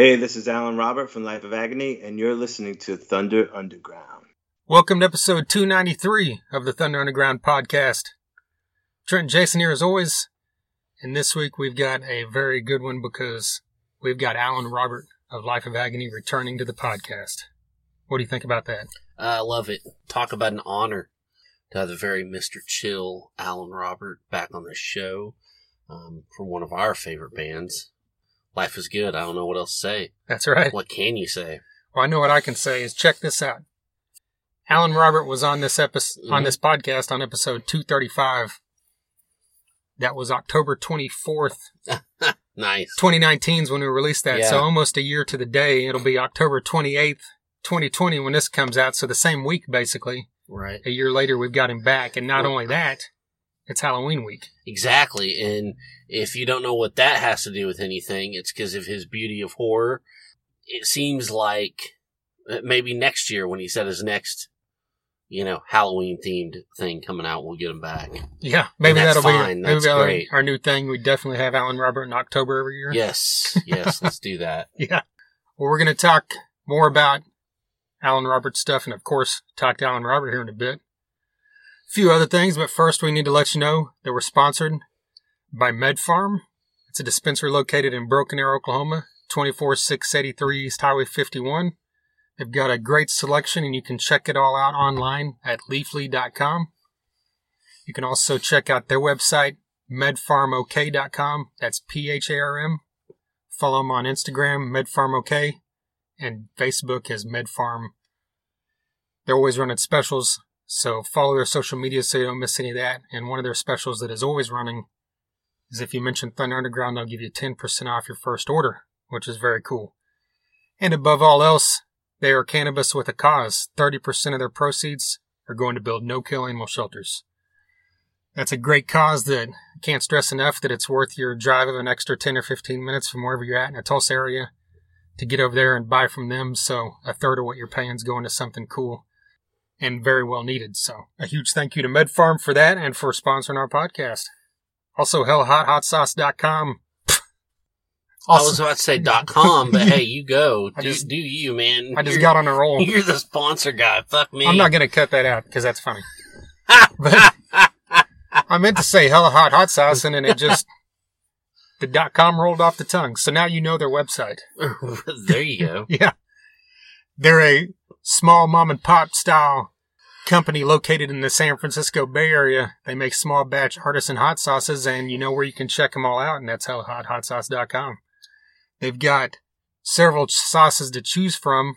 Hey, this is Alan Robert from Life of Agony, and you're listening to Thunder Underground. Welcome to episode 293 of the Thunder Underground podcast. Trent and Jason here as always, and this week we've got a very good one because we've got Alan Robert of Life of Agony returning to the podcast. What do you think about that? I love it. Talk about an honor to have the very Mr. Chill Alan Robert back on the show um, from one of our favorite bands. Life is good. I don't know what else to say. That's right. What can you say? Well, I know what I can say is check this out. Alan Robert was on this episode on Mhm. this podcast on episode 235. That was October 24th, Nice. 2019 is when we released that. So almost a year to the day. It'll be October 28th, 2020 when this comes out. So the same week, basically. Right. A year later, we've got him back. And not only that, it's Halloween week. Exactly. And if you don't know what that has to do with anything, it's because of his beauty of horror. It seems like uh, maybe next year when he said his next, you know, Halloween themed thing coming out, we'll get him back. Yeah. Maybe that'll fine. be, maybe that'll be our new thing. We definitely have Alan Robert in October every year. Yes. Yes. let's do that. Yeah. Well, we're going to talk more about Alan Robert stuff and, of course, talk to Alan Robert here in a bit. A few other things, but first we need to let you know that we're sponsored by Med Pharm. It's a dispensary located in Broken Arrow, Oklahoma, 24683 East Highway 51. They've got a great selection and you can check it all out online at leafly.com. You can also check out their website, medpharmok.com. That's P-H-A-R-M. Follow them on Instagram, MedPharmOK, and Facebook is MedPharm. They're always running specials, so follow their social media so you don't miss any of that. And one of their specials that is always running is if you mention Thunder Underground, they'll give you 10% off your first order, which is very cool. And above all else, they are cannabis with a cause. 30% of their proceeds are going to build no-kill animal shelters. That's a great cause that I can't stress enough that it's worth your drive of an extra 10 or 15 minutes from wherever you're at in a Tulsa area to get over there and buy from them. So a third of what you're paying is going to something cool and very well needed. So a huge thank you to MedPharm for that and for sponsoring our podcast. Also, hellhothotsauce.com. I was about to say dot com, but hey, you go. Do, just- do you, man. I just You're- got on a roll. You're the sponsor guy. Fuck me. I'm not going to cut that out because that's funny. But I meant to say hella hot hot sauce and then it just, the dot com rolled off the tongue. So now you know their website. there you go. Yeah. They're a small mom and pop style company located in the San Francisco Bay Area. They make small batch artisan hot sauces and you know where you can check them all out and that's hellahothotsauce.com. They've got several sauces to choose from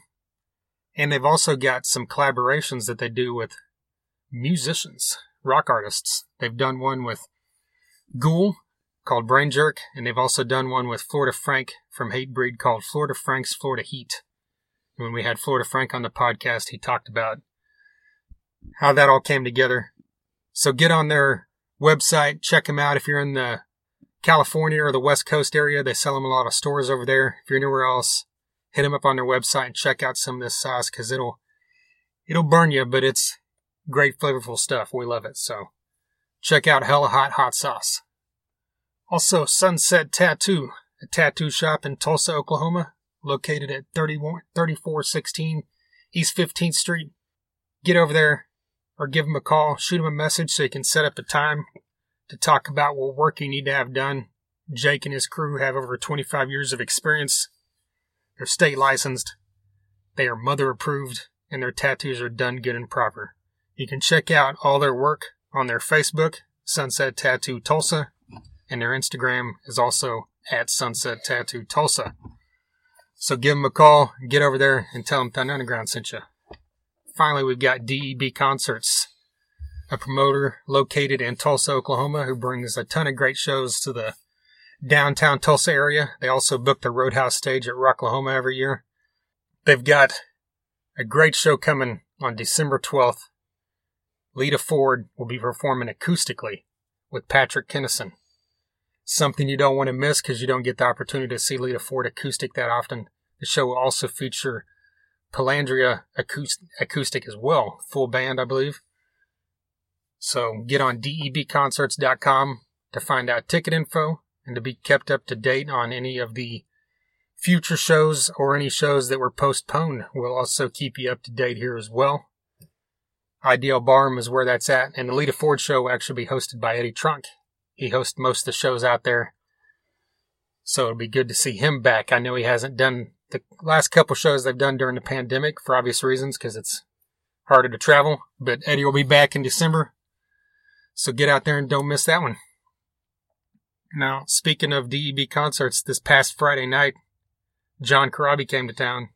and they've also got some collaborations that they do with musicians, rock artists. They've done one with Ghoul called Brain Jerk and they've also done one with Florida Frank from Hatebreed called Florida Frank's Florida Heat when we had Florida Frank on the podcast, he talked about how that all came together. So get on their website, check them out. If you're in the California or the West Coast area, they sell them a lot of stores over there. If you're anywhere else, hit them up on their website and check out some of this sauce because it'll it'll burn you, but it's great flavorful stuff. We love it. So check out Hella Hot Hot Sauce. Also, Sunset Tattoo, a tattoo shop in Tulsa, Oklahoma located at 31 3416 East 15th Street. Get over there or give them a call, shoot them a message so you can set up a time to talk about what work you need to have done. Jake and his crew have over 25 years of experience. They're state licensed, they are mother approved, and their tattoos are done good and proper. You can check out all their work on their Facebook, Sunset Tattoo Tulsa, and their Instagram is also at Sunset Tattoo Tulsa. So give them a call, get over there, and tell them Thunder Underground sent you. Finally, we've got DEB Concerts, a promoter located in Tulsa, Oklahoma, who brings a ton of great shows to the downtown Tulsa area. They also book the Roadhouse stage at Rocklahoma every year. They've got a great show coming on December 12th. Lita Ford will be performing acoustically with Patrick Kennison. Something you don't want to miss because you don't get the opportunity to see Lita Ford acoustic that often. The show will also feature Palandria acoustic, as well, full band, I believe. So get on debconcerts.com to find out ticket info and to be kept up to date on any of the future shows or any shows that were postponed. We'll also keep you up to date here as well. Ideal Barm is where that's at, and the Lita Ford show will actually be hosted by Eddie Trunk. He hosts most of the shows out there, so it'll be good to see him back. I know he hasn't done the last couple shows they've done during the pandemic for obvious reasons because it's harder to travel, but Eddie will be back in December, so get out there and don't miss that one. Now, speaking of DEB concerts, this past Friday night, John Corabi came to town,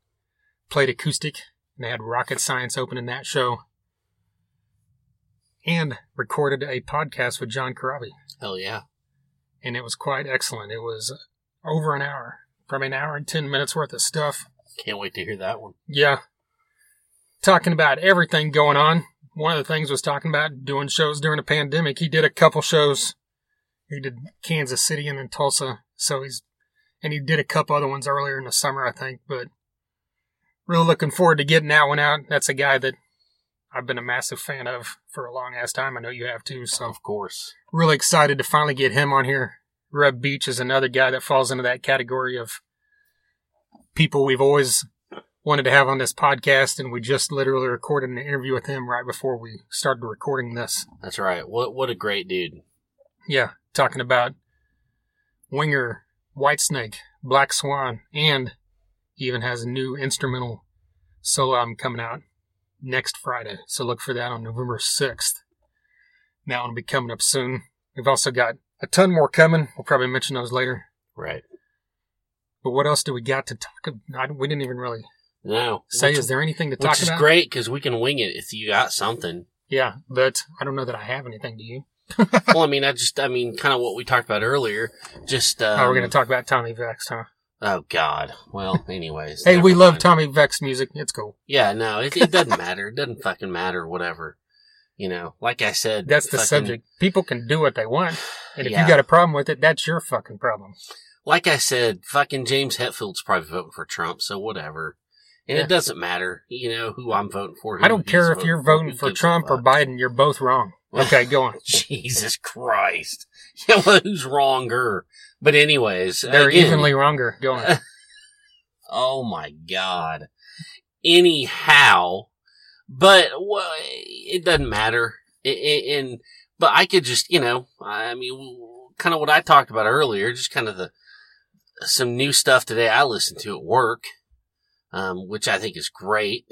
played acoustic, and they had Rocket Science opening that show, and recorded a podcast with John Corabi. Hell yeah. And it was quite excellent. It was over an hour, probably an hour and 10 minutes worth of stuff. Can't wait to hear that one. Yeah. Talking about everything going on. One of the things was talking about doing shows during the pandemic. He did a couple shows. He did Kansas City and then Tulsa. So he's, and he did a couple other ones earlier in the summer, I think, but really looking forward to getting that one out. That's a guy that I've been a massive fan of for a long ass time. I know you have too. So Of course. really excited to finally get him on here. Reb Beach is another guy that falls into that category of people we've always wanted to have on this podcast, and we just literally recorded an interview with him right before we started recording this. That's right. What what a great dude. Yeah, talking about Winger, Whitesnake, Black Swan, and he even has a new instrumental solo album coming out next Friday. So look for that on November 6th. That one will be coming up soon. We've also got a ton more coming. We'll probably mention those later. Right. But what else do we got to talk about? We didn't even really No. say, which, is there anything to talk about? which is great because we can wing it if you got something. Yeah, but I don't know that I have anything to you. well, I mean, I just, I mean, kind of what we talked about earlier. Just, um, oh, we're going to talk about Tommy Vext, huh? Oh God. Well, anyways. Hey, we love. Tommy Vext music. It's cool. Yeah, no, it, it doesn't matter. It doesn't fucking matter. Whatever. You know, like I said, That's the fucking- subject. People can do what they want. And if Yeah. you got a problem with it, that's your fucking problem. Like I said, fucking James Hetfield's probably voting for Trump, so whatever. And Yeah. it doesn't matter, you know, who I'm voting for. I don't care if you're voting Who for Trump or? Biden. You're both wrong. Okay, go on. Jesus Christ. Yeah, well, who's wronger? But anyways, They're again, evenly wronger. Go on. Oh my God. Anyhow, but well, it doesn't matter. It, it, and but I could just, you know, I mean, kind of what I talked about earlier, just kind of the some new stuff today I listened to at work, um, which I think is great.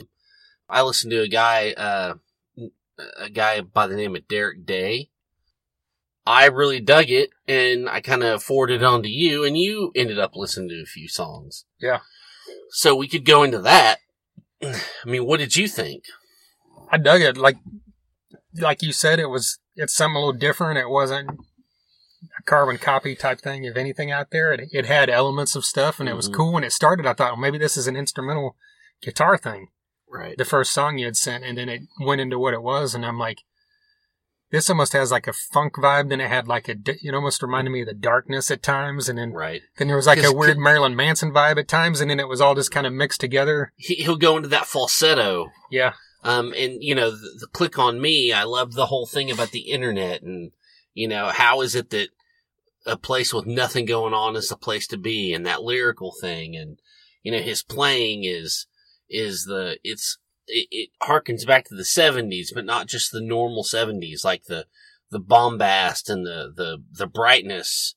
I listened to a guy, uh, a guy by the name of Derek Day. I really dug it, and I kind of forwarded it on to you, and you ended up listening to a few songs. Yeah. So we could go into that. I mean, what did you think? I dug it. Like, like you said, it was, it's something a little different. It wasn't a carbon copy type thing of anything out there. It, it had elements of stuff and it was Mhm. cool. When it started, I thought, well, maybe this is an instrumental guitar thing. Right. the first song you had sent, and then it went into what it was, and I'm like, this almost has like a funk vibe. Then it had like a, it almost reminded me of the darkness at times, and then Right. then there was like a weird Marilyn Manson vibe at times, and then it was all just kind of mixed together. He, he'll go into that falsetto. Yeah, Um, and you know, the, the click on me, I love the whole thing about the internet and, you know, how is it that a place with nothing going on is the place to be and that lyrical thing. And, you know, his playing is, is the, it's, it, it harkens back to the seventies, but not just the normal seventies, like the, the bombast and the, the, the brightness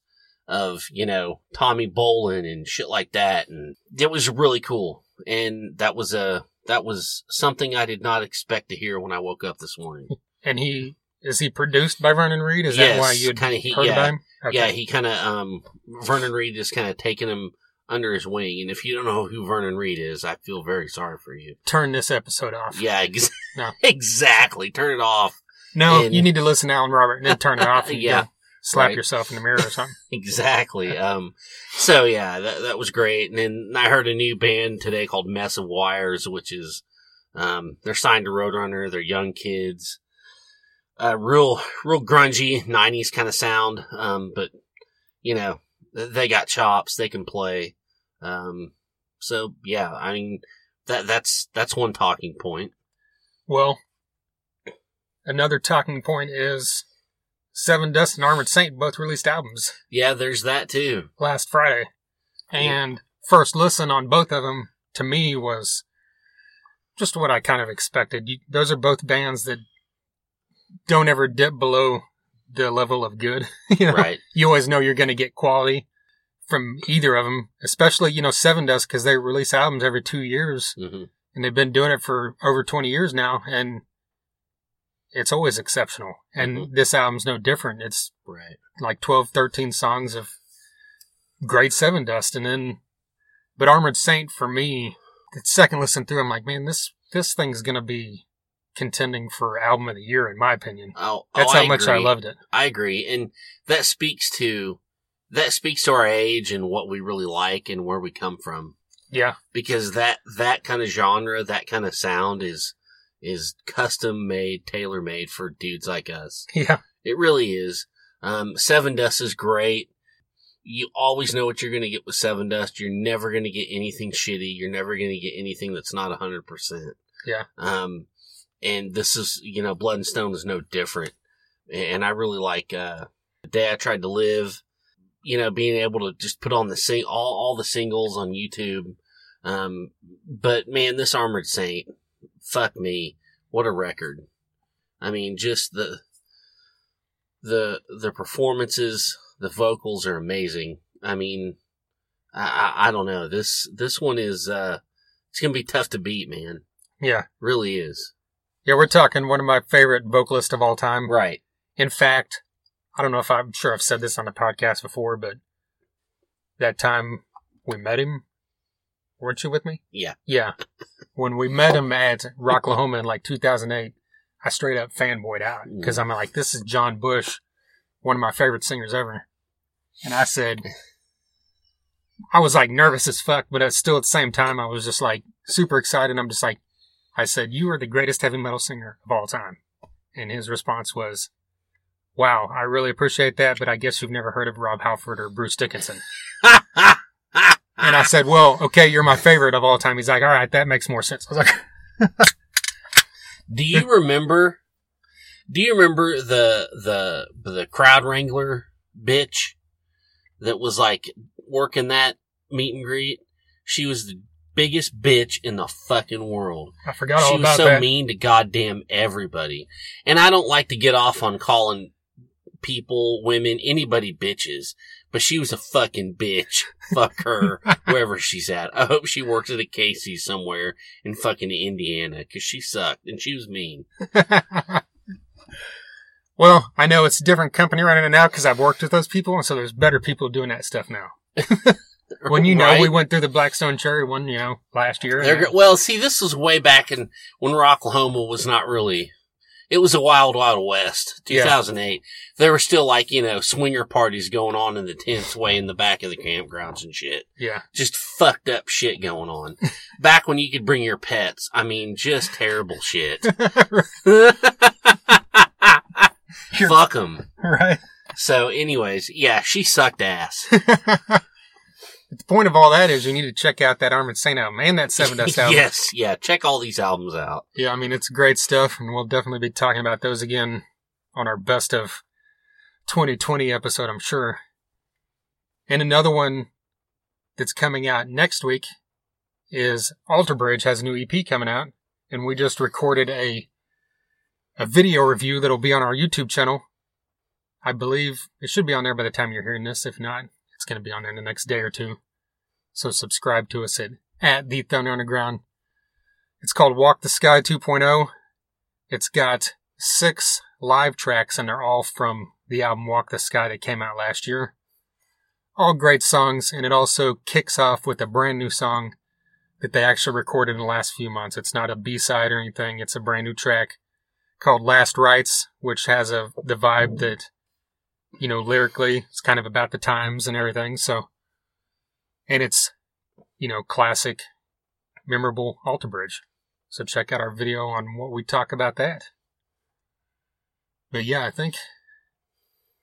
of, you know, Tommy Bolin and shit like that. And it was really cool. And that was a, that was something I did not expect to hear when I woke up this morning. and he is he produced by Vernon Reid? Is that why you kinda heard yeah. about him? Okay. Yeah, he kind of, um, Vernon Reid is kind of taking him under his wing. And if you don't know who Vernon Reid is, I feel very sorry for you. Turn this episode off. Yeah, ex- No. exactly. Turn it off. No, And- you need to listen to Alan Robert and then turn it off. Yeah. go slap Right. yourself in the mirror or something. Exactly. Um, so yeah, that, that was great. And then I heard a new band today called Mess of Wires, which is, um, they're signed to Roadrunner. They're young kids. Uh, real, real grungy 90s kind of sound. Um, but you know, they got chops. They can play. Um, so yeah, I mean, that, that's, that's one talking point. Well, another talking point is Sevendust and Armored Saint both released albums Yeah, there's that too. last Friday. And first listen on both of them to me was just what I kind of expected. You, those are both bands that don't ever dip below the level of good. you know? Right. You always know you're going to get quality from either of them, especially, you know, Sevendust because they release albums every two years hmm and they've been doing it for over 20 years now and it's always exceptional. And Mhm. this album's no different. It's Right. like 12, 13 songs of great Sevendust. And then, but Armored Saint for me, the second listen through, I'm like, man, this, this thing's going to be contending for album of the year, in my opinion. Oh, That's oh, how much I loved it. I agree, and that speaks to that speaks to our age and what we really like and where we come from. Yeah. Because that that kind of genre, that kind of sound is is custom made, tailor made for dudes like us. Yeah. It really is. Um, Sevendust is great. You always know what you're going to get with Sevendust. You're never going to get anything shitty. You're never going to get anything that's not 100%. Yeah. Um, and this is, you know, Blood and Stone is no different. And I really like, uh, the day I tried to live, you know, being able to just put on the sing, all, all the singles on YouTube. Um, but man, this Armored Saint, fuck me. What a record. I mean, just the, the, the performances, the vocals are amazing. I mean, I, I, I don't know. This, this one is, uh, it's going to be tough to beat, man. Yeah. Really is. Yeah. We're talking one of my favorite vocalists of all time. Right. In fact, I don't know if I'm sure I've said this on the podcast before, but that time we met him, weren't you with me? Yeah. Yeah. When we met him at Rocklahoma in like 2008, I straight up fanboyed out mm. because I'm like, this is John Bush, one of my favorite singers ever. And I said, I was like nervous as fuck, but still at the same time, I was just like super excited. I'm just like, I said, you are the greatest heavy metal singer of all time. And his response was, wow, I really appreciate that, but I guess you've never heard of Rob Halford or Bruce Dickinson. And I ah. said, well, okay, you're my favorite of all time. He's like, all right, that makes more sense. I was like, Do you remember? Do you remember the the the crowd wrangler bitch that was like working that meet and greet? She was the biggest bitch in the fucking world. I forgot all about that. she was so that. mean to goddamn everybody. And I don't like to get off on calling people, women, anybody bitches, but she was a fucking bitch. Fuck her, wherever she's at. I hope she works at a Casey's somewhere in fucking Indiana, cause she sucked and she was mean. well, I know it's a different company running it now because I've worked with those people, and so there's better people doing that stuff now. When you know, Right? we went through the Black Stone Cherry one, you know, last year. well, see, this was way back in when Rocklahoma was not really. It was a wild, wild west. Yeah. 2008. There were still like you know swinger parties going on in the tents way in the back of the campgrounds and shit. yeah. Just fucked up shit going on. back when you could bring your pets. I mean, just terrible shit. Fuck them. right. So, anyways, yeah, she sucked ass. The point of all that is you need to check out that Armored Saint album and that Sevendust album. yes, yeah. Check all these albums out. Yeah, I mean, it's great stuff, and we'll definitely be talking about those again on our best of 2020 episode, I'm sure. And another one that's coming out next week is Alter Bridge has a new EP coming out, and we just recorded a a video review that'll be on our YouTube channel. I believe it should be on there by the time you're hearing this. If not, going to be on there in the next day or two. So subscribe to us at, at The Thunder Underground. It's called Walk the Sky 2.0. It's got six live tracks, and they're all from the album Walk the Sky that came out last year. All great songs, and it also kicks off with a brand new song that they actually recorded in the last few months. It's not a B-side or anything. It's a brand new track called Last Rites, which has a the vibe that, you know, lyrically, it's kind of about the times and everything. So, and it's, you know, classic, memorable Alter Bridge. So check out our video on what we talk about that. But yeah, I think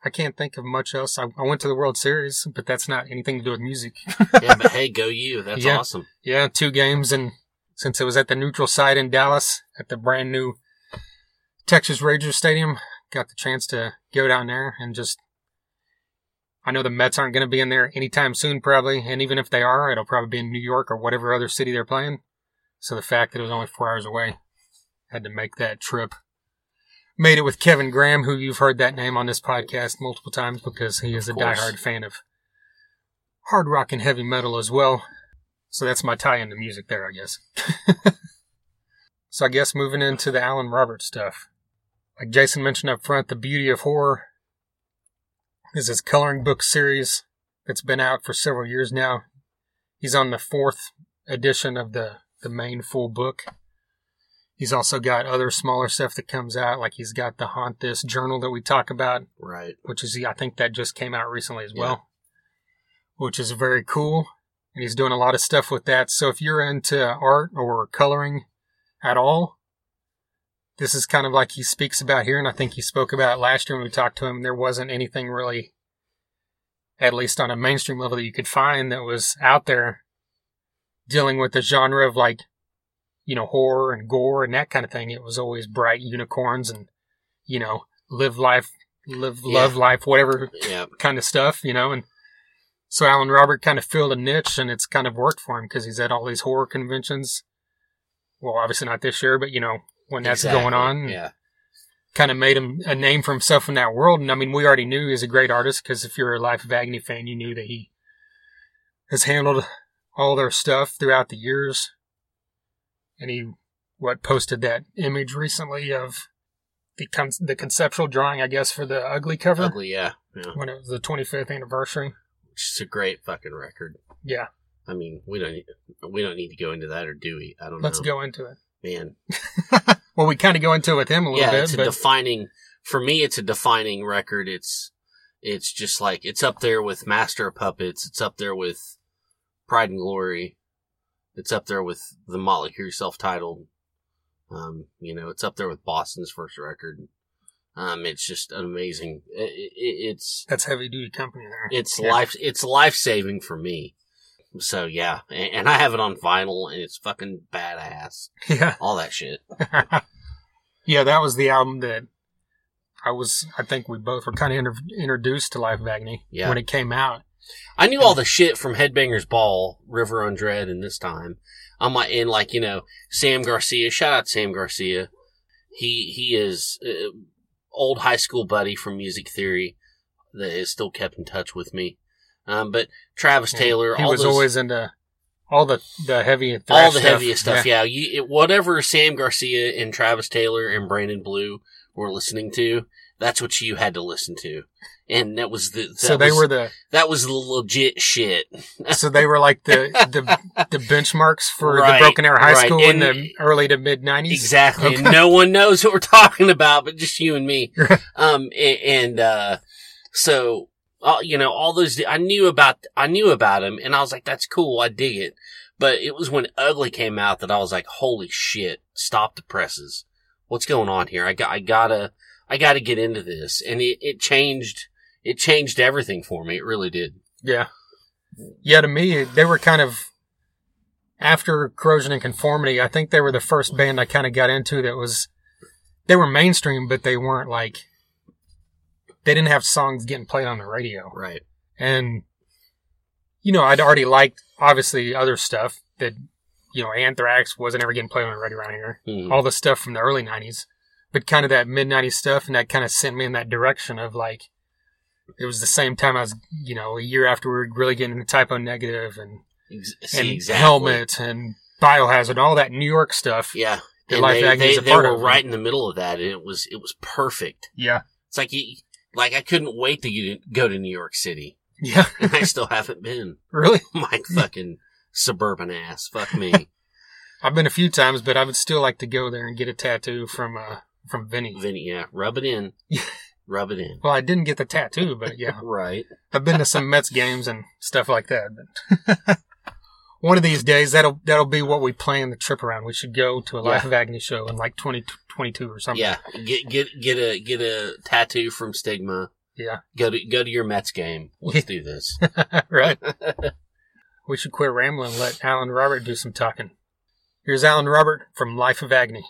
I can't think of much else. I, I went to the World Series, but that's not anything to do with music. Yeah, but hey, go you. That's Yeah. awesome. yeah, two games, and since it was at the neutral site in Dallas at the brand new Texas Rangers Stadium, got the chance to go down there and just. I know the Mets aren't going to be in there anytime soon, probably. And even if they are, it'll probably be in New York or whatever other city they're playing. So the fact that it was only four hours away, had to make that trip. Made it with Kevin Graham, who you've heard that name on this podcast multiple times because he is a diehard fan of hard rock and heavy metal as well. So that's my tie into music there, I guess. so I guess moving into the Alan Roberts stuff. Like Jason mentioned up front, The Beauty of Horror is his coloring book series that's been out for several years now. He's on the fourth edition of the, the main full book. He's also got other smaller stuff that comes out, like he's got the Haunt This journal that we talk about, Right. which is, I think that just came out recently as Yeah. well, which is very cool. And he's doing a lot of stuff with that. So if you're into art or coloring at all, this is kind of like he speaks about here. And I think he spoke about it last year when we talked to him. There wasn't anything really, at least on a mainstream level, that you could find that was out there dealing with the genre of like, you know, horror and gore and that kind of thing. It was always bright unicorns and, you know, live life, live, Yeah. love life, whatever Yeah. kind of stuff, you know, and so Alan Robert kind of filled a niche and it's kind of worked for him because he's at all these horror conventions. Well, obviously not this year, but you know, when that's Exactly. going on, Yeah. kind of made him a name for himself in that world. And I mean, we already knew he's a great artist because if you're a Life of Agony fan, you knew that he has handled all their stuff throughout the years. And he, what, posted that image recently of the con- the conceptual drawing, I guess, for the ugly cover Ugly. Yeah. Yeah. when it was the 25th anniversary. Which is a great fucking record. Yeah, I mean, we don't need, we don't need to go into that, or do we? I don't know. let's know. go into it. Man, Well, we kind of go into it with him a little yeah, bit, it's a but defining. For me, it's a defining record. It's it's just like it's up there with Master of Puppets. It's up there with Pride and Glory. It's up there with the Motley Crue self-titled. Um, you know, it's up there with Boston's first record. Um, it's just an amazing. It, it, it's that's heavy duty company there. it's Yeah. life. It's life saving for me. So yeah, and, and I have it on vinyl, and it's fucking badass. Yeah, All that shit. yeah, that was the album that I was. I think we both were kind of inter- introduced to Life of Agony Yeah. when it came out. I knew all the shit from Headbangers Ball, River Runs Red, and this time. I'm like, and like, you know, Sam Garcia, shout out Sam Garcia. He, he is uh, old high school buddy from Music Theory that is still kept in touch with me. Um, but Travis Taylor, he was those, always into all the the heavy all the heaviest stuff. Yeah. You, it, whatever Sam Garcia and Travis Taylor and Brandon Blue were listening to, that's what you had to listen to. And that was the, that So they was- were the that was the legit shit. so they were like the the, the benchmarks for Right, the Broken Arrow High right. School in the early to mid nineties. Exactly. Okay. And no one knows what we're talking about, but just you and me. um, a- and, uh, so, you know, all those, I knew about, I knew about him and I was like, that's cool. I dig it. But it was when Ugly came out that I was like, holy shit, stop the presses. What's going on here? I got, I gotta, I gotta get into this. And it, it changed, it changed everything for me. It really did. Yeah. Yeah, to me, they were kind of after Corrosion and Conformity. I think they were the first band I kind of got into that was they were mainstream, but they weren't like they didn't have songs getting played on the radio. Right. And you know, I'd already liked obviously other stuff that you know, Anthrax wasn't ever getting played on the radio around here. Mhm. All the stuff from the early '90s, but kind of that mid '90s stuff, and that kind of sent me in that direction of like. It was the same time I was, you know, a year after we were really getting into Type O Negative and Ex- and exactly. helmet and biohazard, all that New York stuff. Yeah. And they, they, they were right in the middle of that and it was, it was perfect. Yeah, It's like you, like I couldn't wait to get, go to New York City, yeah, and I still haven't been. really. My fucking suburban ass. Fuck me, I've been a few times, but I would still like to go there and get a tattoo from uh from Vinny. Vinny. Yeah, rub it in. Rub it in. Well, I didn't get the tattoo, but yeah, Right. I've been to some Mets games and stuff like that. But one of these days, that'll that'll be what we plan the trip around. We should go to a Life Yeah. of Agony show in like twenty twenty two or something. Yeah. Get get get a get a tattoo from Stigma. yeah, Go to go to your Mets game. Let's do this. right. we should quit rambling and let Alan Robert do some talking. Here's Alan Robert from Life of Agony.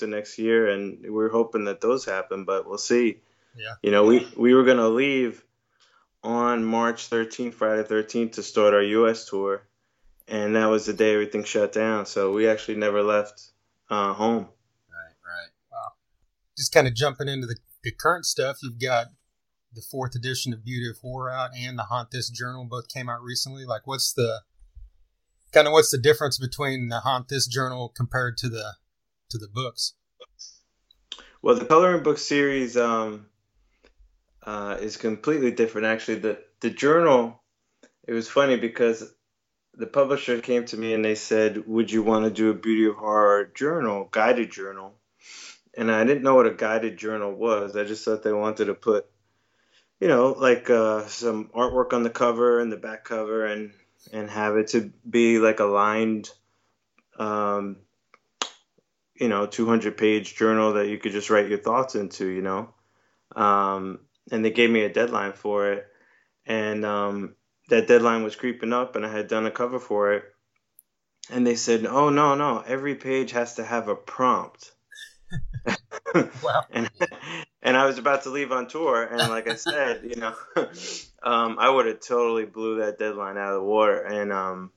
To next year, and we're hoping that those happen, but we'll see. Yeah. You know, we we were gonna leave on March 13th, Friday 13th, to start our U.S. tour, and that was the day everything shut down. So we actually never left uh, home. Right, right. Wow. Just kind of jumping into the, the current stuff, you've got the fourth edition of Beauty of Horror out and the Haunt This Journal both came out recently. Like, what's the kind of what's the difference between the Haunt This Journal compared to the to the books? Well, the coloring book series um, uh, is completely different. Actually, the the journal. It was funny because the publisher came to me and they said, "Would you want to do a Beauty of Horror journal, guided journal?" And I didn't know what a guided journal was. I just thought they wanted to put, you know, like uh, some artwork on the cover and the back cover, and and have it to be like a lined, um, you know, 200 page journal that you could just write your thoughts into, you know. Um, and they gave me a deadline for it, and um, that deadline was creeping up, and I had done a cover for it, and they said, "Oh no, no, every page has to have a prompt." Wow. and and I was about to leave on tour, and like I said, you know, um, I would have totally blew that deadline out of the water, and um,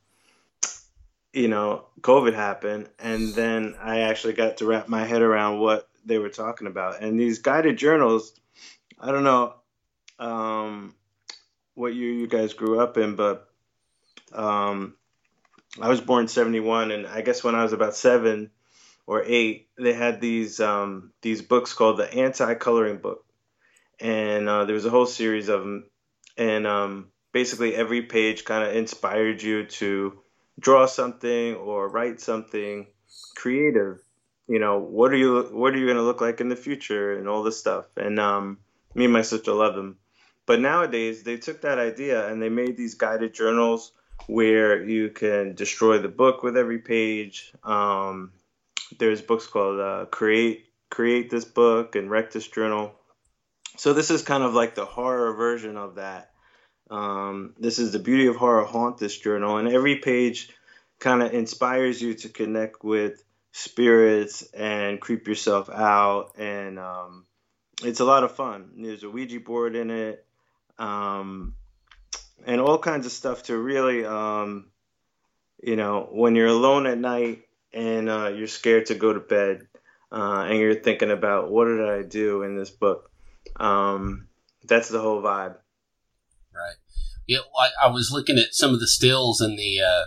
you know, COVID happened, and then I actually got to wrap my head around what they were talking about, and these guided journals. I don't know um, what year you guys grew up in, but um, I was born '71, and I guess when I was about seven or eight, they had these um, these books called the Anti-Coloring Book, and uh, there was a whole series of them, and um, basically every page kind of inspired you to draw something or write something creative. You know, what are you what are you going to look like in the future, and all this stuff. And um, me and my sister love them. But nowadays, they took that idea and they made these guided journals where you can destroy the book with every page. Um, there's books called uh, Create Create This Book and Wreck This Journal. So this is kind of like the horror version of that. Um, this is the Beauty of Horror Haunt This Journal, and every page kind of inspires you to connect with spirits and creep yourself out, and um, it's a lot of fun. There's a Ouija board in it, um, and all kinds of stuff to really, um, you know, when you're alone at night and uh, you're scared to go to bed, uh, and you're thinking about what did I do in this book. Um, that's the whole vibe. Right. Yeah, I, I was looking at some of the stills in the uh,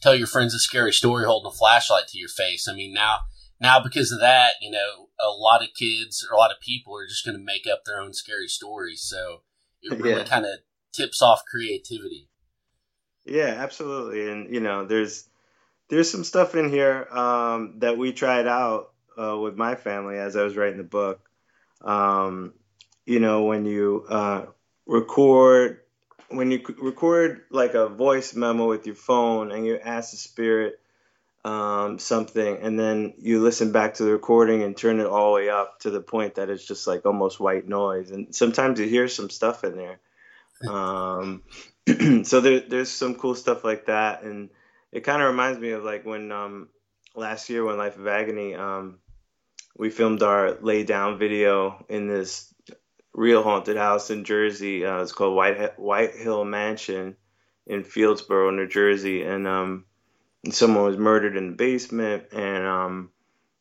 "Tell Your Friends a Scary Story" holding a flashlight to your face. I mean, now now because of that, you know, a lot of kids or a lot of people are just going to make up their own scary stories. So it really Yeah. kind of tips off creativity. Yeah, absolutely. And you know, there's there's some stuff in here um, that we tried out uh, with my family as I was writing the book. Um, you know, when you uh, record when you record like a voice memo with your phone and you ask the spirit um, something, and then you listen back to the recording and turn it all the way up to the point that it's just like almost white noise. And sometimes you hear some stuff in there. Um, so there, there's some cool stuff like that, and it kind of reminds me of like when um, last year when Life of Agony, um, we filmed our lay down video in this real haunted house in Jersey. Uh, it's called White White Hill Mansion in Fieldsboro, New Jersey, and um, someone was murdered in the basement, and um,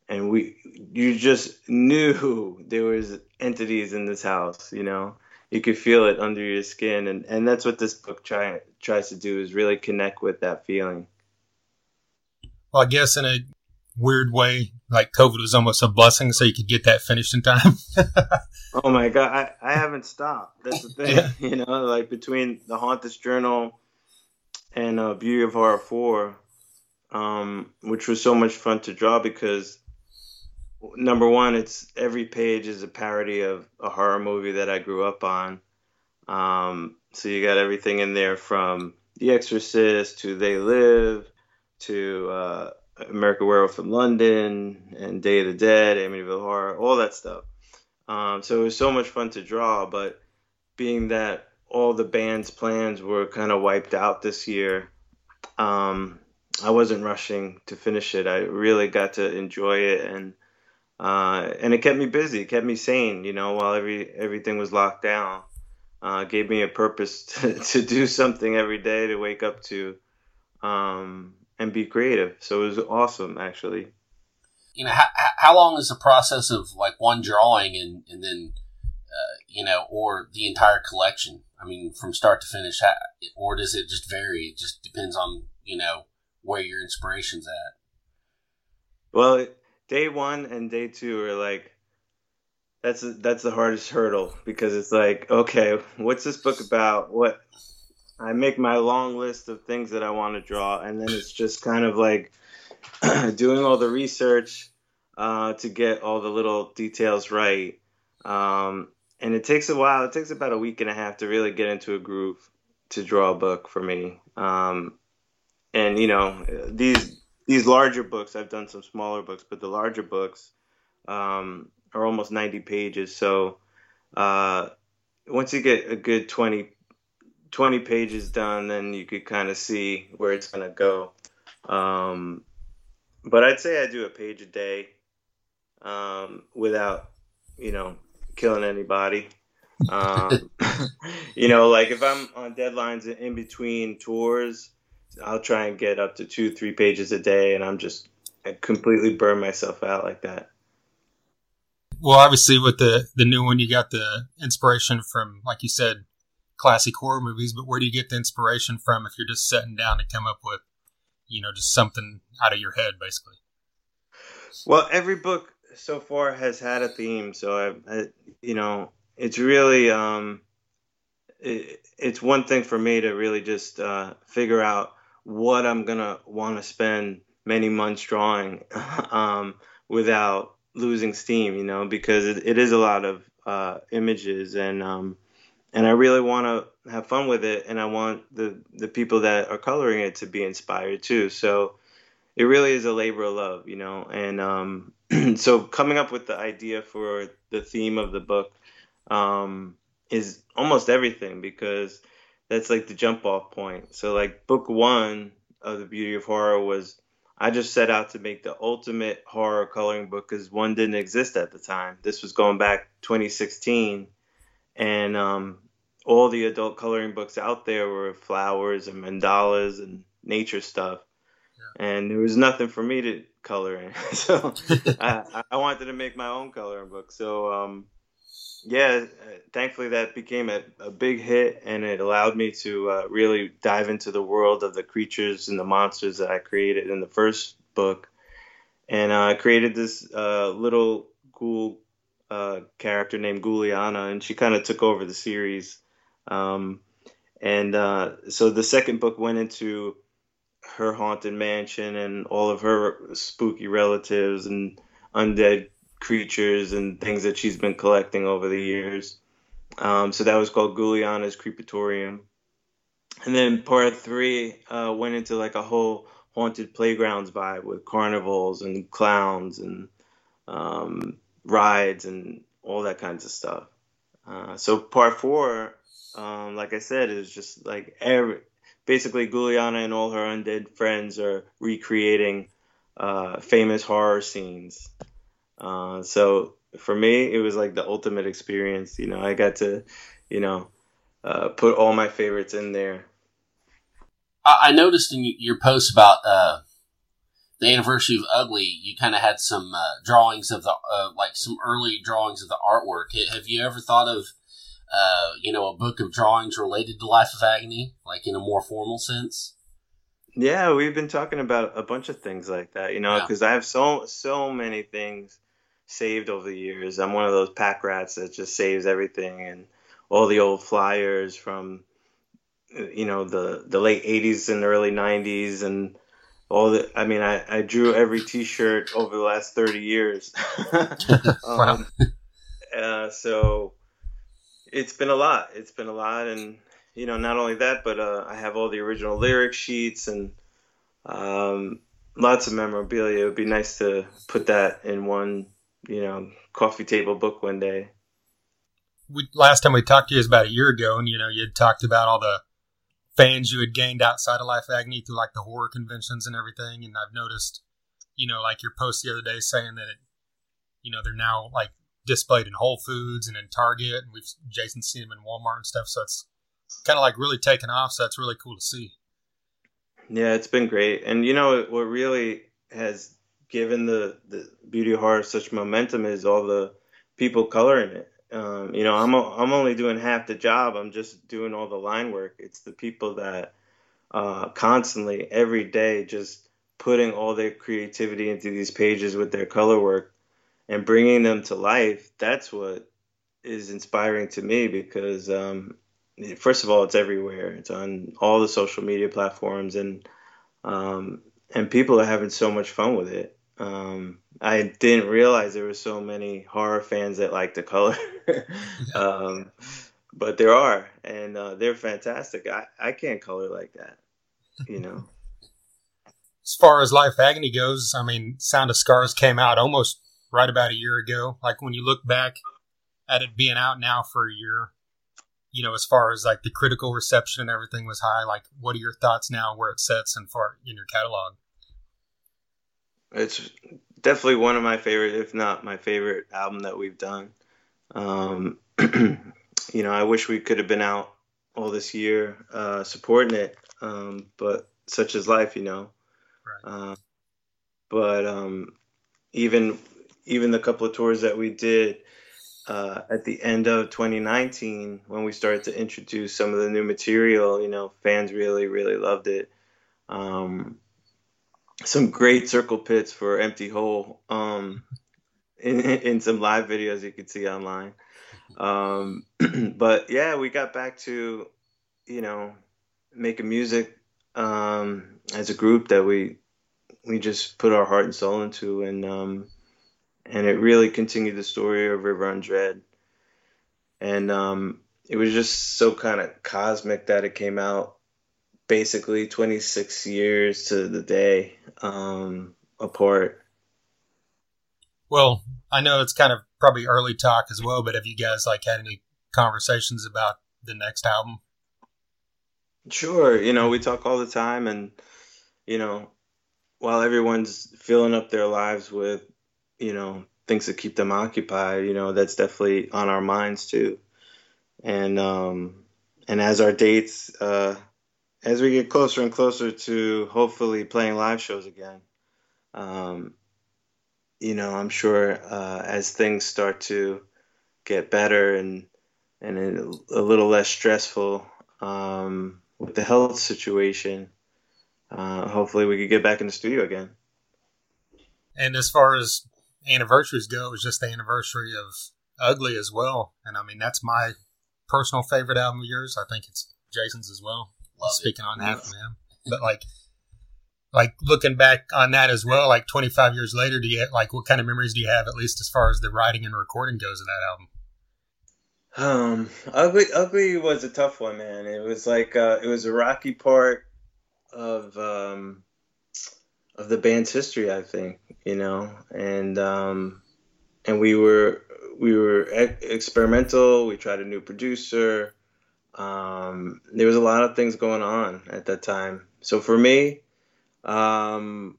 and we you just knew there was entities in this house, you know? You could feel it under your skin. And and that's what this book try, tries to do is really connect with that feeling. Well, I guess in a weird way, like COVID was almost a blessing, so you could get that finished in time. oh my god i, I haven't stopped that's the thing Yeah. you know like between the haunt this journal and uh, beauty of horror 4 um, which was so much fun to draw because number one it's every page is a parody of a horror movie that i grew up on um, so you got everything in there from the exorcist to they live to uh, american werewolf from london and day of the dead amityville horror all that stuff um, so it was so much fun to draw but being that all the band's plans were kind of wiped out this year um, I wasn't rushing to finish it. I really got to enjoy it, and uh, and it kept me busy. It kept me sane. You know, while every everything was locked down, uh, gave me a purpose to, to do something every day to wake up to, um, and be creative. So it was awesome, actually. You know, how, how long is the process of like one drawing and and then, uh, you know, or the entire collection? I mean, from start to finish, how, or does it just vary? It just depends on you know where your inspiration's at. Well, day one and day two are like that's that's the hardest hurdle because it's like okay what's this book about what i make my long list of things that i want to draw and then it's just kind of like doing all the research uh, to get all the little details right. Um, and it takes a while. It takes about a week and a half to really get into a groove to draw a book for me. Um, and you know these these larger books i've done some smaller books but the larger books um, are almost 90 pages. So uh, once you get a good 20, 20 pages done, then you could kind of see where it's going to go. Um, but I'd say I do a page a day um, without, you know, killing anybody. Um, you know, like if I'm on deadlines in between tours, I'll try and get up to two, three pages a day, and I'm just I completely burn myself out like that well, obviously with the the new one, you got the inspiration from, like you said, classic horror movies. But where do you get the inspiration from if you're just sitting down to come up with, you know, just something out of your head, basically? Well, every book so far has had a theme, so I, I you know, it's really um, it, it's one thing for me to really just uh, figure out what I'm gonna want to spend many months drawing um, without losing steam, you know, because it, it is a lot of uh, images and um, and I really want to have fun with it, and I want the the people that are coloring it to be inspired too. So it really is a labor of love, you know. And um, so coming up with the idea for the theme of the book um, is almost everything because that's like the jump off point. So like book one of the beauty of horror was I just set out to make the ultimate horror coloring book because one didn't exist at the time. This was going back 2016, and um, all the adult coloring books out there were flowers and mandalas and nature stuff, yeah. and there was nothing for me to color in. so I, I, wanted to make my own coloring book. So um, yeah, thankfully that became a, a, big hit, and it allowed me to uh, really dive into the world of the creatures and the monsters that I created in the first book. And uh, I created this uh, little ghoul uh, character named Ghouliana, and she kind of took over the series. Um, and uh, so the second book went into her haunted mansion and all of her spooky relatives and undead creatures and things that she's been collecting over the years. Um, so that was called Ghouliana's Creepatorium. And then part three uh, went into like a whole haunted playgrounds vibe with carnivals and clowns and um, rides and all that kinds of stuff. Uh, so part four, um, like I said, is just like every basically Ghouliana and all her undead friends are recreating uh, famous horror scenes. Uh, so for me, it was like the ultimate experience. You know, I got to, you know, uh, put all my favorites in there. I noticed in your post about uh, the anniversary of Ugly, you kind of had some uh, drawings of the uh, like some early drawings of the artwork. Have you ever thought of, uh, you know, a book of drawings related to Life of Agony, like in a more formal sense? Yeah, we've been talking about a bunch of things like that, you know, because yeah. I have so so many things saved over the years. I'm one of those pack rats that just saves everything and all the old flyers from you know the the late 80s and early 90s and all the I mean I, I drew every t-shirt over the last 30 years. um, uh, so it's been a lot. It's been a lot and you know not only that but uh, I have all the original lyric sheets and um, lots of memorabilia. It would be nice to put that in one you know, coffee table book one day. We last time we talked to you was about a year ago, and you know, you had talked about all the fans you had gained outside of Life Agony through like the horror conventions and everything. And I've noticed, you know, like your post the other day saying that it, you know, they're now like displayed in Whole Foods and in Target, and we've Jason seen them in Walmart and stuff. So it's kind of like really taken off. So that's really cool to see. Yeah, it's been great, and you know what really has given the the beauty horror such momentum is all the people coloring it. Um, you know, I'm I'm only doing half the job. I'm just doing all the line work. It's the people that uh, constantly, every day, just putting all their creativity into these pages with their color work and bringing them to life. That's what is inspiring to me because, um, first of all, it's everywhere. It's on all the social media platforms, and um, and people are having so much fun with it. Um, I didn't realize there were so many horror fans that like the color, um, but there are, and uh, they're fantastic. I, I can't color like that, you know. As far as Life Agony goes, I mean, Sound of Scars came out almost right about a year ago. Like when you look back at it being out now for a year, you know, as far as like the critical reception and everything was high. Like, what are your thoughts now where it sets and for in your catalog? It's definitely one of my favorite, if not my favorite album that we've done. Um, you know, I wish we could have been out all this year uh, supporting it, um, but such is life, you know. Right. Uh, but um, even even the couple of tours that we did uh, at the end of 2019, when we started to introduce some of the new material, you know, fans really really loved it. Um, some great circle pits for Empty Hole um, in, in some live videos you can see online. Um, but yeah, we got back to, you know, making music um, as a group that we we just put our heart and soul into, and um, and it really continued the story of River Runs Red. And um, it was just so kind of cosmic that it came out basically 26 years to the day um, apart. Well, I know it's kind of probably early talk as well, but have you guys like had any conversations about the next album? Sure. You know, we talk all the time, and you know, while everyone's filling up their lives with, you know, things that keep them occupied, you know, that's definitely on our minds too. And um, and as our dates uh, as we get closer and closer to hopefully playing live shows again, um, you know, I'm sure uh, as things start to get better and and a little less stressful um, with the health situation, uh, hopefully we could get back in the studio again. And as far as anniversaries go, it was just the anniversary of Ugly as well, and I mean that's my personal favorite album of yours. I think it's Jason's as well. Love speaking it. on that from him. But like, like looking back on that as well, like 25 years later, do you like what kind of memories do you have, at least as far as the writing and recording goes of that album? Um, ugly, ugly was a tough one, man. It was like uh, it was a rocky part of um, of the band's history, I think. You know, and um, and we were we were experimental. We tried a new producer um, there was a lot of things going on at that time. So for me, um,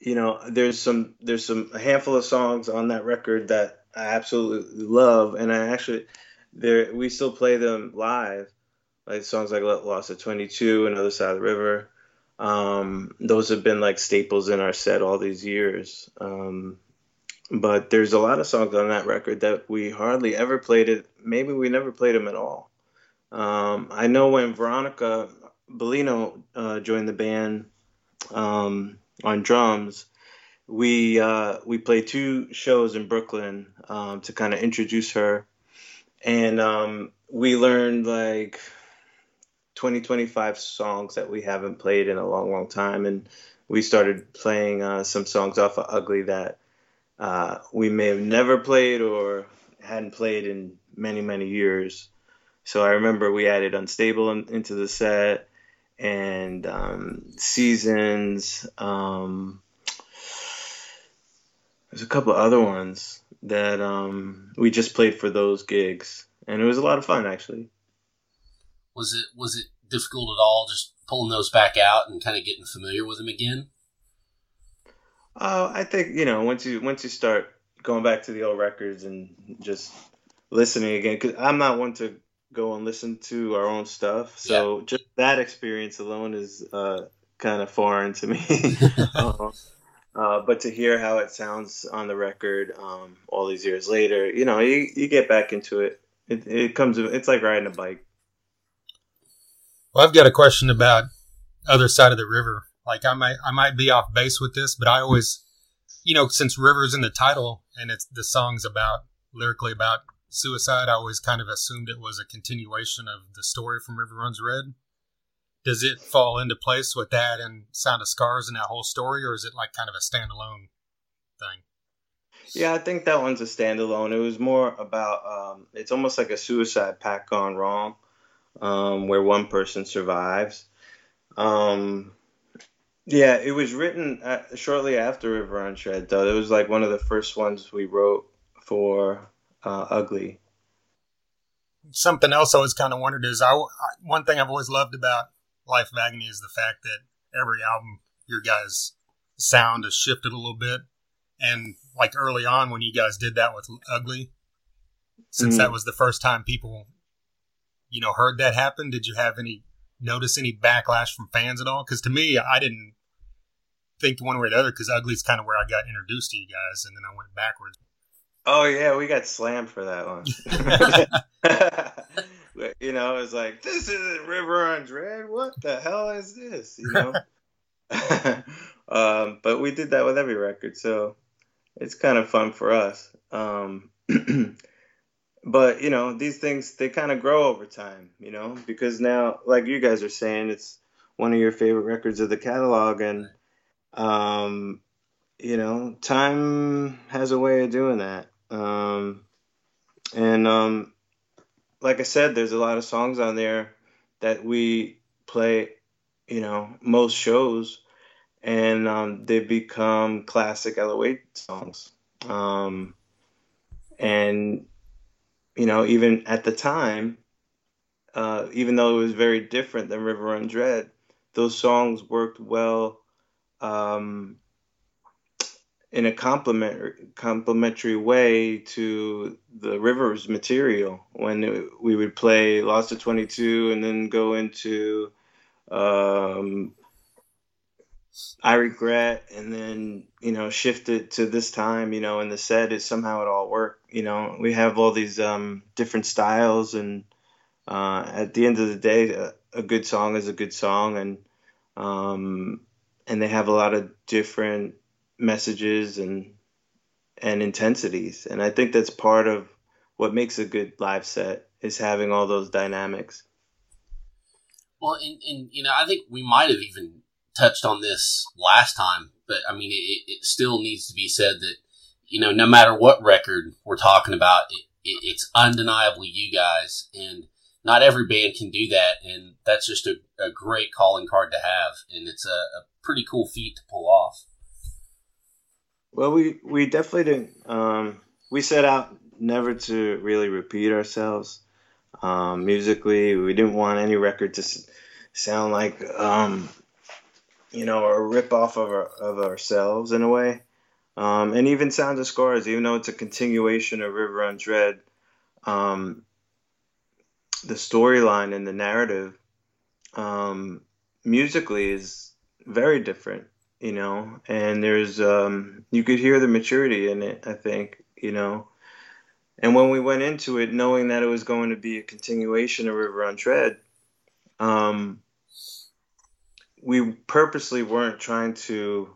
you know, there's some there's some a handful of songs on that record that I absolutely love, and I actually there we still play them live, like songs like "Lost at 22" and "Other Side of the River." Um, those have been like staples in our set all these years. Um, but there's a lot of songs on that record that we hardly ever played it. Maybe we never played them at all. Um, I know when Veronica Bellino uh, joined the band um, on drums, we uh, we played two shows in Brooklyn um, to kind of introduce her, and um, we learned like 20, 25 songs that we haven't played in a long, long time, and we started playing uh, some songs off of Ugly that uh, we may have never played or hadn't played in many, many years. So I remember we added Unstable in, into the set and um, Seasons. Um, there's a couple other ones that um, we just played for those gigs, and it was a lot of fun actually. Was it was it difficult at all just pulling those back out and kind of getting familiar with them again? Uh, I think you know once you once you start going back to the old records and just listening again, because I'm not one to go and listen to our own stuff, so yeah. just that experience alone is uh, kind of foreign to me. uh, uh, but to hear how it sounds on the record um, all these years later, you know, you, you get back into it. It, it comes. It's like riding a bike. Well, I've got a question about other side of the river. Like I might I might be off base with this, but I always, you know, since River's in the title and it's the song's about lyrically about suicide, I always kind of assumed it was a continuation of the story from River Runs Red. Does it fall into place with that and Sound of Scars and that whole story, or is it like kind of a standalone thing? Yeah, I think that one's a standalone. It was more about um, it's almost like a suicide pact gone wrong, um, where one person survives. Um, yeah, it was written at, shortly after River Runs Red, though. It was like one of the first ones we wrote for uh, Ugly. Something else I always kind of wondered is I, I, one thing I've always loved about Life of Agony is the fact that every album your guys' sound has shifted a little bit, and like early on when you guys did that with Ugly, since mm-hmm. that was the first time people, you know, heard that happen, did you have any notice any backlash from fans at all? Because to me, I didn't think one way or the other because Ugly's kind of where I got introduced to you guys, and then I went backwards. Oh yeah, we got slammed for that one. you know, it was like this isn't River Runs Red. What the hell is this? You know. um, but we did that with every record, so it's kind of fun for us. Um, but you know these things they kind of grow over time you know because now like you guys are saying it's one of your favorite records of the catalog and um you know time has a way of doing that um and um like i said there's a lot of songs on there that we play you know most shows. And um, they become classic LOA songs. Um and you know, even at the time, uh, even though it was very different than River Runs Red, those songs worked well um, in a complement complementary way to the Rivers material. When it, we would play Lost at 22 and then go into um, I regret, and then you know shifted to this time. You know, in the set, it somehow it all worked. You know, we have all these um, different styles, and uh, at the end of the day, a, a, good song is a good song, and um, and they have a lot of different messages and and intensities, and I think that's part of what makes a good live set is having all those dynamics. Well, and, and you know, I think we might have even touched on this last time, but I mean, it, it still needs to be said that, you know, no matter what record we're talking about, it, it, it's undeniably you guys. And not every band can do that. And that's just a, a great calling card to have. And it's a, a, pretty cool feat to pull off. Well, we, we definitely didn't. Um, we set out never to really repeat ourselves um, musically. We didn't want any record to sound like um, you know, a rip off of our, of ourselves in a way. Um, and even Sound of Scars, even though it's a continuation of River Runs Red, um, the storyline and the narrative um, musically is very different, you know. And there's um, you could hear the maturity in it, I think, you know. And when we went into it, knowing that it was going to be a continuation of River Runs Red, um, we purposely weren't trying to,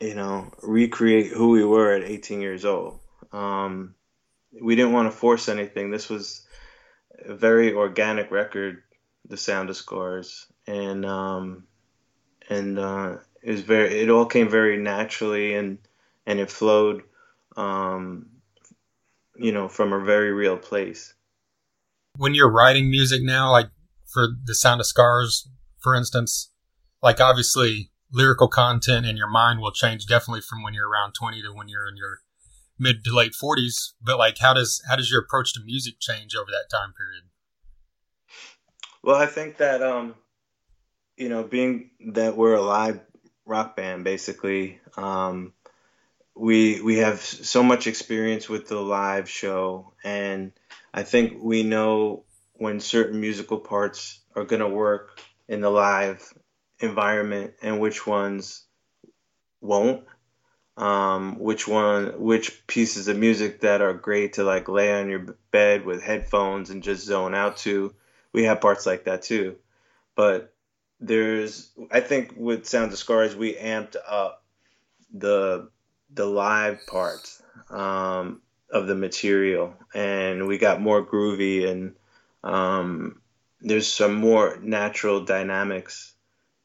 you know, recreate who we were at 18 years old. Um, we didn't want to force anything. This was a very organic record, The Sound of Scars, and um, and uh, it was very. It all came very naturally, and and it flowed, um, you know, from a very real place. When you're writing music now, like for The Sound of Scars, for instance, like obviously lyrical content in your mind will change definitely from when you're around 20 to when you're in your mid to late 40s but like how does how does your approach to music change over that time period Well, I think that um, you know, being that we're a live rock band, basically, um, we we have so much experience with the live show, and I think we know when certain musical parts are going to work in the live environment and which ones won't. Um, which one, which pieces of music that are great to like lay on your bed with headphones and just zone out to. We have parts like that too, but there's, I think with Sound of Scars, we amped up the the live part um, of the material, and we got more groovy, and um, there's some more natural dynamics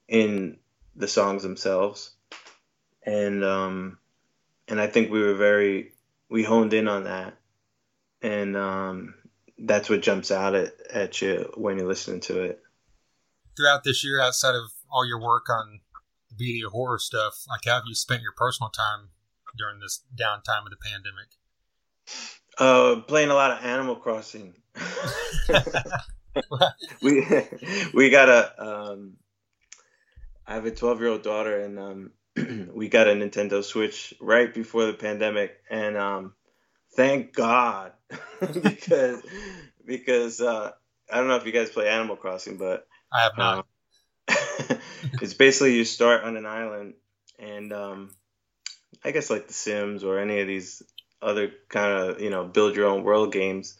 in the songs themselves, and um, and I think we were very we honed in on that, and um, that's what jumps out at, at you when you're listening to it. Throughout this year, outside of all your work on the beauty of horror stuff, like how have you spent your personal time during this downtime of the pandemic? Uh, playing a lot of Animal Crossing. we we got a um, I have a 12 year old daughter and um, we got a Nintendo Switch right before the pandemic and um, thank God because because uh, I don't know if you guys play Animal Crossing but I have not. Um, it's basically you start on an island and um, I guess like The Sims or any of these other kind of you know build your own world games.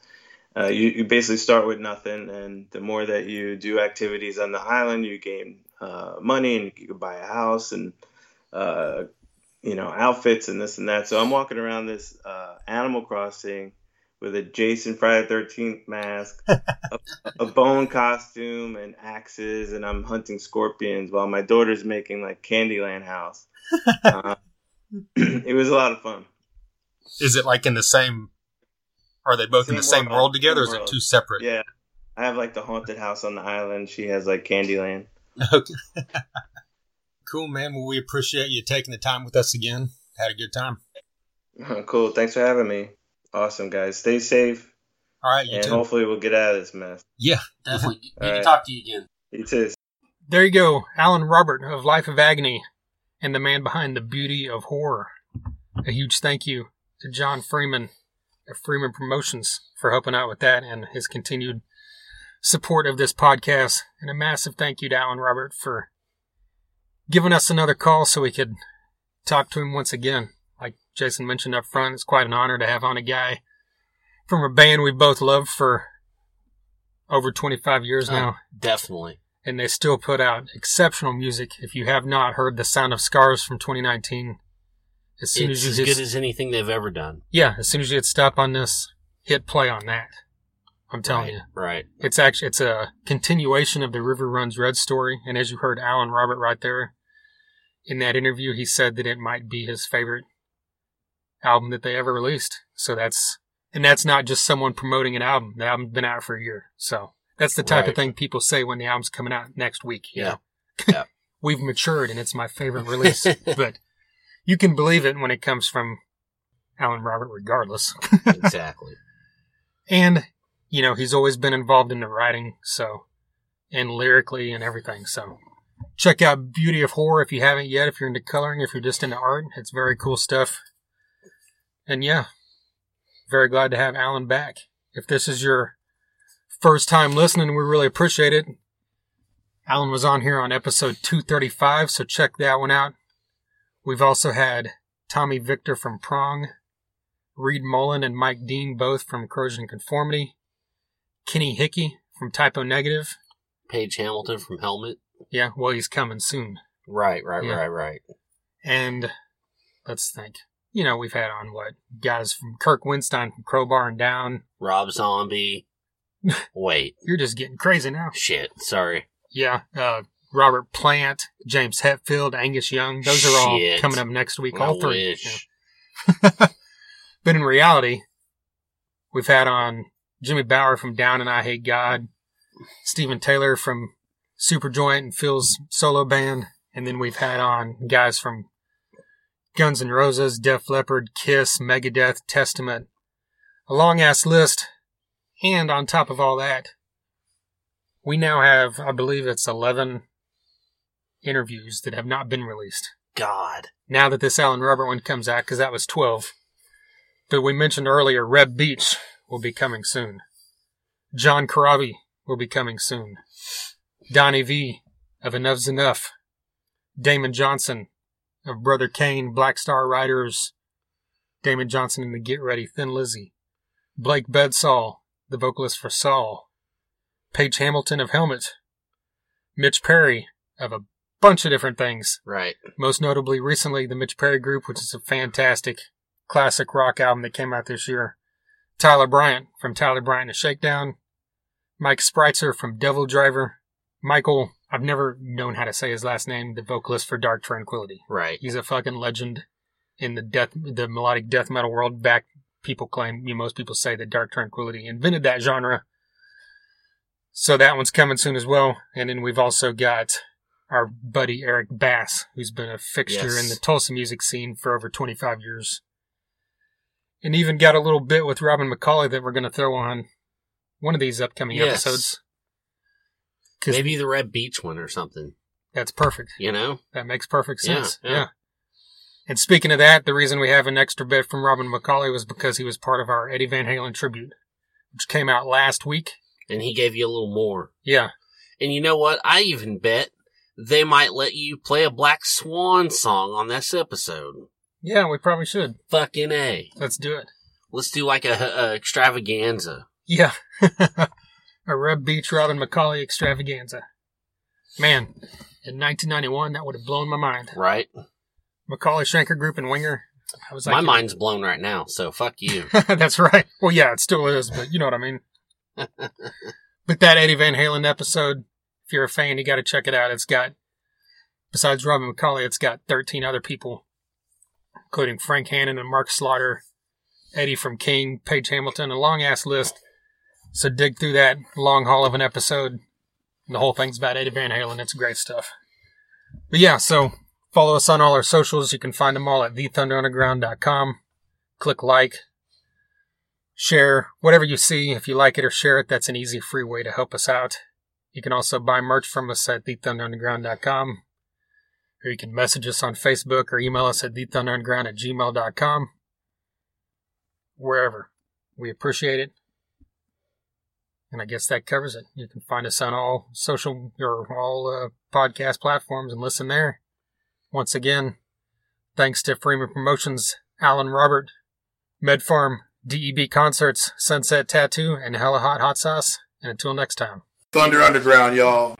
Uh, you, you basically start with nothing, and the more that you do activities on the island, you gain uh, money, and you can buy a house and uh, you know outfits and this and that. So I'm walking around this uh, Animal Crossing with a Jason Friday Thirteenth mask, a, a, bone costume, and axes, and I'm hunting scorpions while my daughter's making like Candyland house. Uh, it was a lot of fun. Is it like in the same? Are they both same in the same world, world together, or is it two separate? Yeah, I have like the haunted house on the island. She has like Candyland. Okay. cool, man. Well, we appreciate you taking the time with us again. Had a good time. cool. Thanks for having me. Awesome, guys. Stay safe. All right, and too. hopefully we'll get out of this mess. Yeah, definitely. Good right. to talk to you again. You too. There you go, Alan Robert of Life of Agony, and the man behind the beauty of horror. A huge thank you to John Freeman of Freeman Promotions for helping out with that and his continued support of this podcast. And a massive thank you to Alan Robert for giving us another call so we could talk to him once again. Jason mentioned up front, it's quite an honor to have on a guy from a band we both loved for over 25 years oh, now. Definitely. And they still put out exceptional music. If you have not heard The Sound of Scars from 2019, as soon it's as you as hit, good as anything they've ever done. Yeah, as soon as you hit stop on this, hit play on that. I'm telling right, you, right? It's actually it's a continuation of the River Runs Red story, and as you heard Alan Robert right there in that interview, he said that it might be his favorite album that they ever released. So that's and that's not just someone promoting an album. The album's been out for a year, so that's the type right. of thing people say when the album's coming out next week. yeah, yeah. We've matured, and it's my favorite release, but you can believe it when it comes from Alan Robert, regardless. exactly. And, you know, he's always been involved in the writing, so, and lyrically and everything. So, check out Beauty of Horror if you haven't yet. If you're into coloring, if you're just into art, it's very cool stuff. And yeah, very glad to have Alan back. If this is your first time listening, we really appreciate it. Alan was on here on episode 235, so check that one out. We've also had Tommy Victor from Prong, Reed Mullin and Mike Dean both from Corrosion Conformity, Kenny Hickey from Type O Negative, Page Hamilton from Helmet. Yeah, well, he's coming soon. Right, right, yeah. right, right. And let's think. You know, we've had on what guys from Kirk Windstein from Crowbar and Down, Rob Zombie. Wait, you're just getting crazy now. Shit, sorry. Yeah, uh, Robert Plant, James Hetfield, Angus Young. Those are all Shit. coming up next week. I all three. Yeah. but in reality, we've had on Jimmy Bower from Down and I Hate God, Stephen Taylor from Superjoint and Phil's solo band, and then we've had on guys from Guns N' Roses, Def Leppard, Kiss, Megadeth, Testament, a long ass list. And on top of all that, We now have, I believe it's 11 interviews that have not been released. God. Now that this Alan Robert one comes out, because that was 12. But we mentioned earlier, Reb Beach will be coming soon. John Corabi will be coming soon. Donnie Vie of Enuff Z'Nuff. Damon Johnson of Brother Kane, Black Star Riders. Damon Johnson in the Get Ready, Thin Lizzy. Blake Bedsall, the vocalist for Saul. Page Hamilton of Helmet. Mitch Perry of a bunch of different things. Right. Most notably, recently, the Mitch Perry Group, which is a fantastic classic rock album that came out this year. Tyler Bryant from Tyler Bryant and Shakedown. Mike Spreitzer from DevilDriver. Michael, I've never known how to say his last name, the vocalist for Dark Tranquillity. Right. He's a fucking legend in the death, the melodic death metal world. Back, people claim, you know, most people say that Dark Tranquillity invented that genre. So that one's coming soon as well. And then we've also got our buddy Eric Bass, who's been a fixture Yes. in the Tulsa music scene for over 25 years. And even got a little bit with Robin McAuley that we're going to throw on one of these upcoming Yes. episodes. Maybe the Reb Beach one or something. that's perfect. You know? That makes perfect Yeah, sense. yeah. Yeah, And speaking of that, the reason we have an extra bit from Robin McAuley was because he was part of our Eddie Van Halen tribute, which came out last week. And he gave you a little more. Yeah. And you know what? I even bet they might let you play a Black Swan song on this episode. Yeah, we probably should. Fucking A. Let's do it. Let's do like a, a extravaganza. Yeah. a Reb Beach Robin McAuley extravaganza. Man, in 1991, that would have blown my mind. Right? McAuley Schenker Group and Winger. I was like, My mind's blown right now, so fuck you. That's right. Well, yeah, it still is, but you know what I mean. but that Eddie Van Halen episode, if you're a fan, you got to check it out. It's got, besides Robin McAuley, it's got 13 other people, including Frank Hannon and Mark Slaughter, Eddie from King, Page Hamilton, a long ass list. So dig through that long haul of an episode. The whole thing's about Eddie Van Halen. It's great stuff. But yeah, so follow us on all our socials. You can find them all at thethunderunderground.com. Click like, share, whatever you see. If you like it or share it, that's an easy, free way to help us out. You can also buy merch from us at thethunderunderground.com. Or you can message us on Facebook or email us at thethunderunderground at gmail.com. Wherever. We appreciate it. And I guess that covers it. You can find us on all social or all uh, podcast platforms and listen there. Once again, thanks to Freeman Promotions, Alan Robert, MedPharm, DEB Concerts, Sunset Tattoo, and Hella Hot Hot Sauce. And until next time. Thunder Underground, y'all.